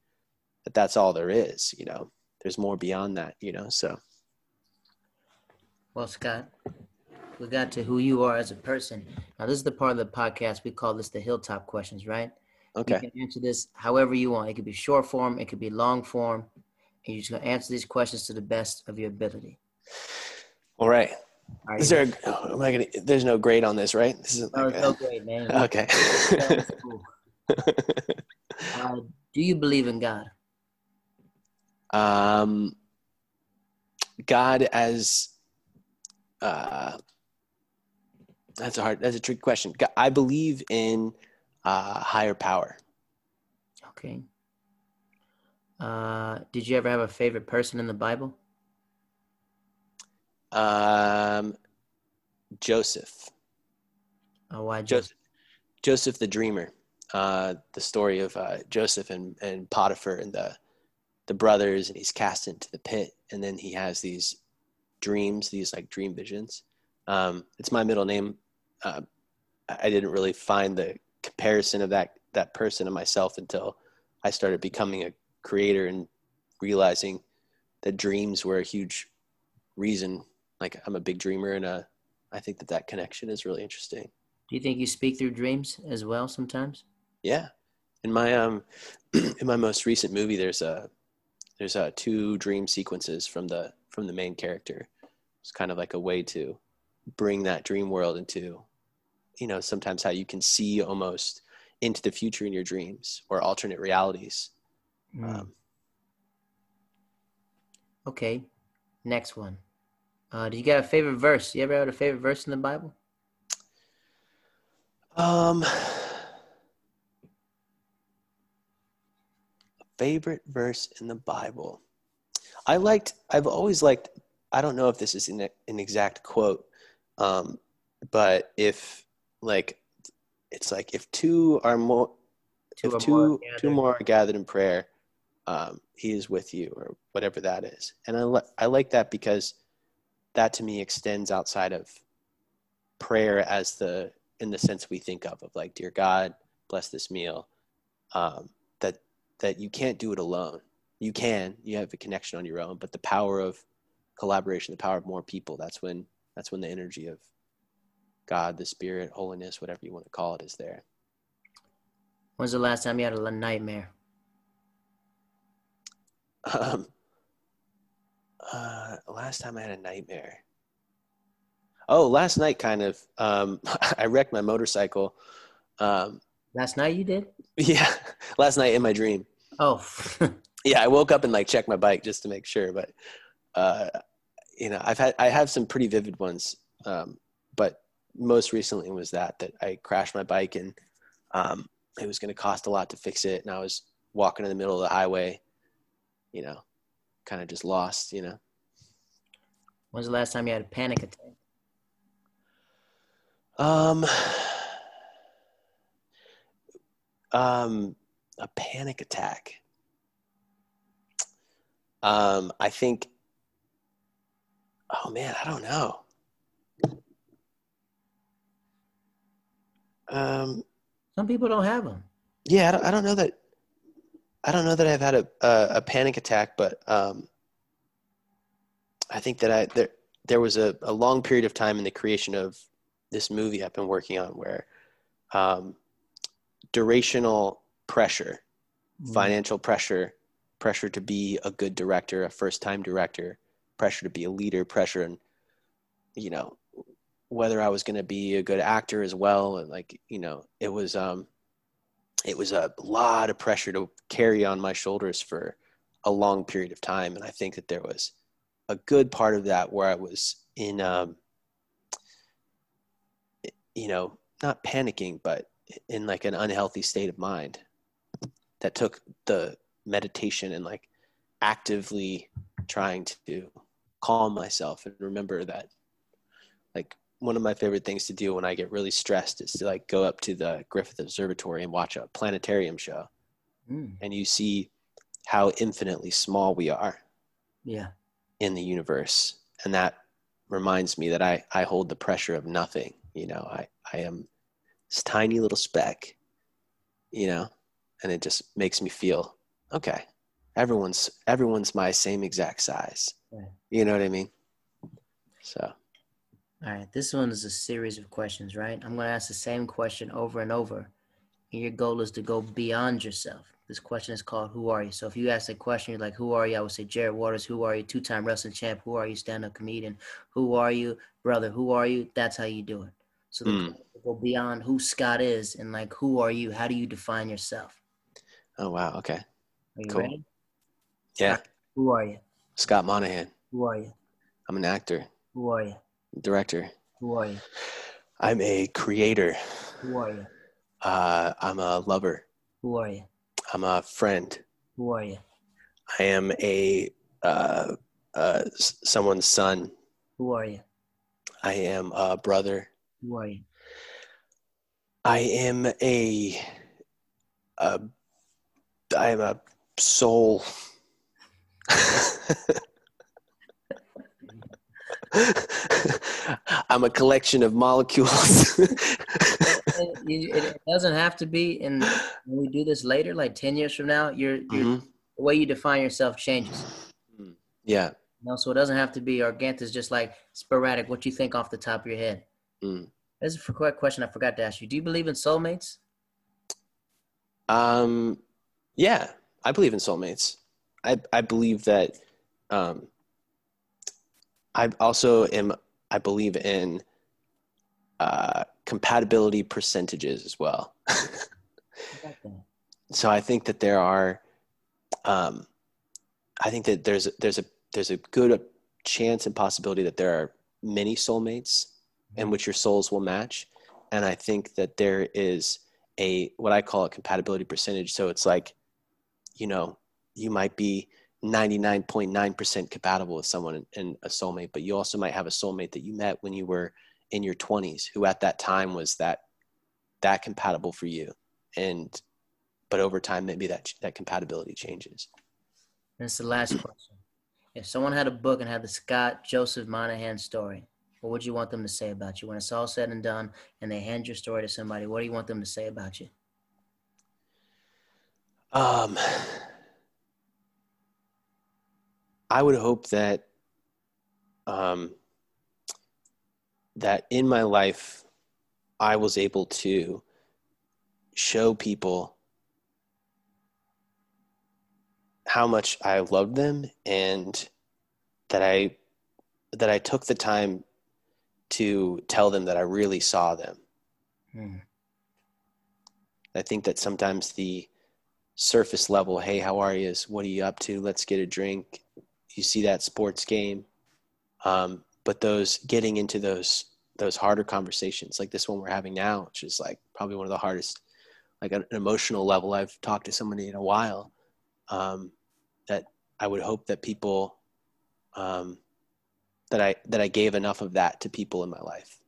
that that's all there is you know there's more beyond that you know so Well, Scott, we got to who you are as a person. Now, this is the part of the podcast we call this the hilltop questions, right? okay You can answer this however you want. It could be short form, it could be long form, and you're just gonna answer these questions to the best of your ability. all right Is there a, am I gonna, there's no grade on this right this is no, like so great, man. okay cool. Uh, do you believe in God? um god as uh, that's a hard. That's a tricky question. I believe in uh, higher power. Okay. Uh, did you ever have a favorite person in the Bible? Um, Joseph. Oh, why Joseph? Joseph the dreamer. Uh, the story of uh, Joseph and, and Potiphar and the the brothers, and he's cast into the pit, and then he has these dreams, these like dream visions. Um, it's my middle name. Uh, I didn't really find the comparison of that that person and myself until I started becoming a creator and realizing that dreams were a huge reason. Like I'm a big dreamer, and uh, I think that that connection is really interesting. Do you think you speak through dreams as well sometimes? Yeah, in my um, in my most recent movie, there's a there's a two dream sequences from the from the main character. It's kind of like a way to bring that dream world into, you know, sometimes how you can see almost into the future in your dreams or alternate realities. Mm. Um, okay, next one. Uh, do you got a favorite verse? You ever had a favorite verse in the Bible? Um, favorite verse in the Bible. I liked. I've always liked. I don't know if this is an, an exact quote, um, but if like, it's like if two are more, two if two more two more are gathered in prayer, um, he is with you, or whatever that is. And I li- I like that because that to me extends outside of prayer as the in the sense we think of of like, dear God, bless this meal. Um, that that you can't do it alone. You can, you have a connection on your own, but the power of collaboration, the power of more people, that's when that's when the energy of God, the spirit, holiness, whatever you want to call it, is there. When's the last time you had a nightmare? Um, uh, last time I had a nightmare. Oh, last night, kind of. Um, I wrecked my motorcycle. Um, last night you did? Yeah, last night in my dream. Oh. yeah, I woke up and like checked my bike just to make sure, but uh, you know, I've had I have some pretty vivid ones, um, but most recently was that that I crashed my bike and um, it was going to cost a lot to fix it, and I was walking in the middle of the highway, you know, kind of just lost, you know. When's the last time you had a panic attack? Um, um, a panic attack. Um, I think. Oh man, I don't know. Um, some people don't have them. Yeah, I don't, I don't know that. I don't know that I've had a a, a panic attack, but um, I think that I there there was a, a long period of time in the creation of this movie I've been working on where um, durational pressure, mm-hmm. financial pressure, pressure to be a good director, a first time director, pressure to be a leader, pressure and you know whether I was going to be a good actor as well and like you know it was um it was a lot of pressure to carry on my shoulders for a long period of time. And I think that there was a good part of that where I was in um you know not panicking but in like an unhealthy state of mind that took the meditation and like actively trying to calm myself and remember that like one of my favorite things to do when I get really stressed is to like go up to the Griffith Observatory and watch a planetarium show. Mm. And you see how infinitely small we are. Yeah. In the universe. And that reminds me that I, I hold the pressure of nothing. You know, I, I am this tiny little speck, you know, and it just makes me feel okay. Everyone's everyone's my same exact size. You know what I mean? So. All right, this one is a series of questions, right? I'm going to ask the same question over and over. And your goal is to go beyond yourself. This question is called Who Are You? So if you ask a question, you're like, Who are you? I would say, Jared Waters, who are you? Two time wrestling champ, who are you? Stand up comedian, who are you? Brother, who are you? That's how you do it. So mm. go beyond who Scott is and like, who are you? How do you define yourself? Oh, wow. Okay. Are you cool. ready? Yeah. Who are you? Scott Monahan. Who are you? I'm an actor. Who are you? Director. Who are you? I'm a creator. Who are you? Uh, I'm a lover. Who are you? I'm a friend. Who are you? I am a uh, uh, someone's son. Who are you? I am a brother. Who are you? I am a, a I am a soul. I'm a collection of molecules. And you- it doesn't have to be. And when we do this later, like ten years from now, your Mhm. the way you define yourself changes. Yeah. You know, so it doesn't have to be organic. It's just like sporadic. What you think off the top of your head. Mm. This is a quick question I forgot to ask you. Do you believe in soulmates? Um, yeah, I believe in soulmates. I I believe that. Um, I also am. I believe in uh, compatibility percentages as well. So I think that there are. Um, I think that there's there's a there's a good chance and possibility that there are many soulmates in which your souls will match, and I think that there is a what I call a compatibility percentage. So it's like, you know, you might be 99.9% compatible with someone and a soulmate, but you also might have a soulmate that you met when you were in your 20s who at that time was that that compatible for you. And but over time maybe that that compatibility changes. And it's the last question. If someone had a book and had the Scott Joseph Monahan story, what would you want them to say about you? When it's all said and done and they hand your story to somebody, what do you want them to say about you? Um, I would hope that um, that in my life, I was able to show people how much I loved them and that I that I took the time to tell them that I really saw them. Hmm. I think that sometimes the surface level, hey, how are you? Is what are you up to? Let's get a drink. You see that sports game, um, but those getting into those those harder conversations, like this one we're having now, which is like probably one of the hardest, like an emotional level I've talked to somebody in a while. Um, that I would hope that people, um, that I that I gave enough of that to people in my life.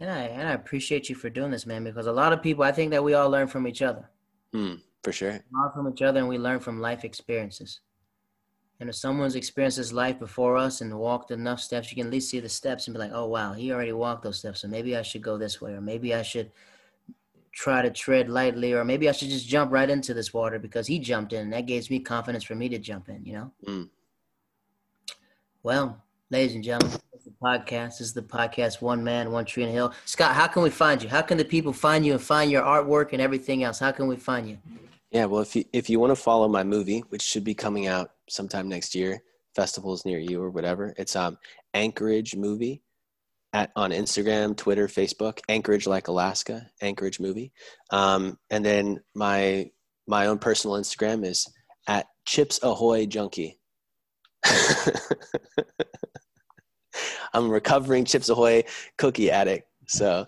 And I and I appreciate you for doing this, man, because a lot of people I think that we all learn from each other. Hmm, for sure. learn from each other and we learn from life experiences. And if someone's experienced this life before us and walked enough steps, you can at least see the steps and be like, oh, wow, he already walked those steps. So maybe I should go this way, or maybe I should try to tread lightly, or maybe I should just jump right into this water because he jumped in. And that gives me confidence for me to jump in, you know? Mm. Well, ladies and gentlemen, this is the podcast. This is the podcast One Man, One Tree and Hill. Scott, how can we find you? How can the people find you and find your artwork and everything else? How can we find you? Yeah, well, if you if you want to follow my movie, which should be coming out sometime next year, festivals near you or whatever, it's um Anchorage Movie at on Instagram, Twitter, Facebook, Anchorage like Alaska, Anchorage Movie, um, and then my my own personal Instagram is at Chips Ahoy Junkie. I'm a recovering Chips Ahoy cookie addict, so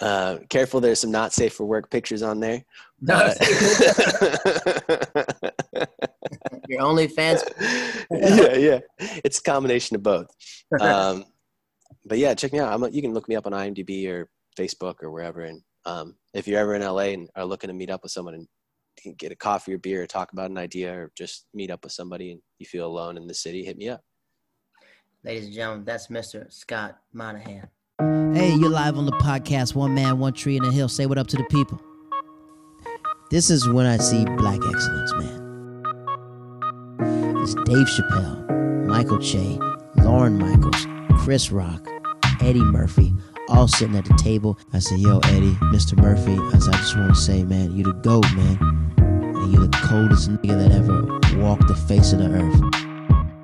uh, careful. There's some not safe for work pictures on there. No, But- your OnlyFans. yeah, yeah. It's a combination of both. Um, but yeah, check me out. I'm, you can look me up on IMDb or Facebook or wherever. And um, if you're ever in LA and are looking to meet up with someone and get a coffee or beer or talk about an idea or just meet up with somebody and you feel alone in the city, hit me up. Ladies and gentlemen, that's Mr. Scott Monahan. Hey, you're live on the podcast, One Man, One Tree in a Hill. Say what up to the people. This is when I see black excellence, man. It's Dave Chappelle, Michael Che, Lorne Michaels, Chris Rock, Eddie Murphy, all sitting at the table. I said, Yo, Eddie, Mr. Murphy, I, said, I just want to say, man, you the GOAT, man. And you're the coldest nigga that ever walked the face of the earth.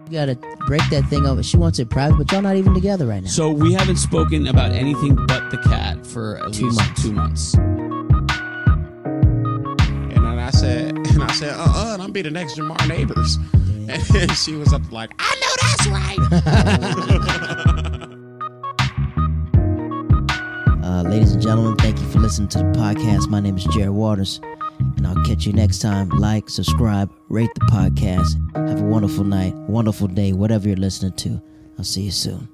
You gotta break that thing over. She wants it private, but y'all not even together right now. So we haven't spoken about anything but the cat for at Two least months. two months. I said, uh uh-uh, uh, i will be the next Jamar Neighbors. And she was up like, I know that's right. Uh, ladies and gentlemen, thank you for listening to the podcast. My name is Jared Waters, and I'll catch you next time. Like, subscribe, rate the podcast. Have a wonderful night, wonderful day, whatever you're listening to. I'll see you soon.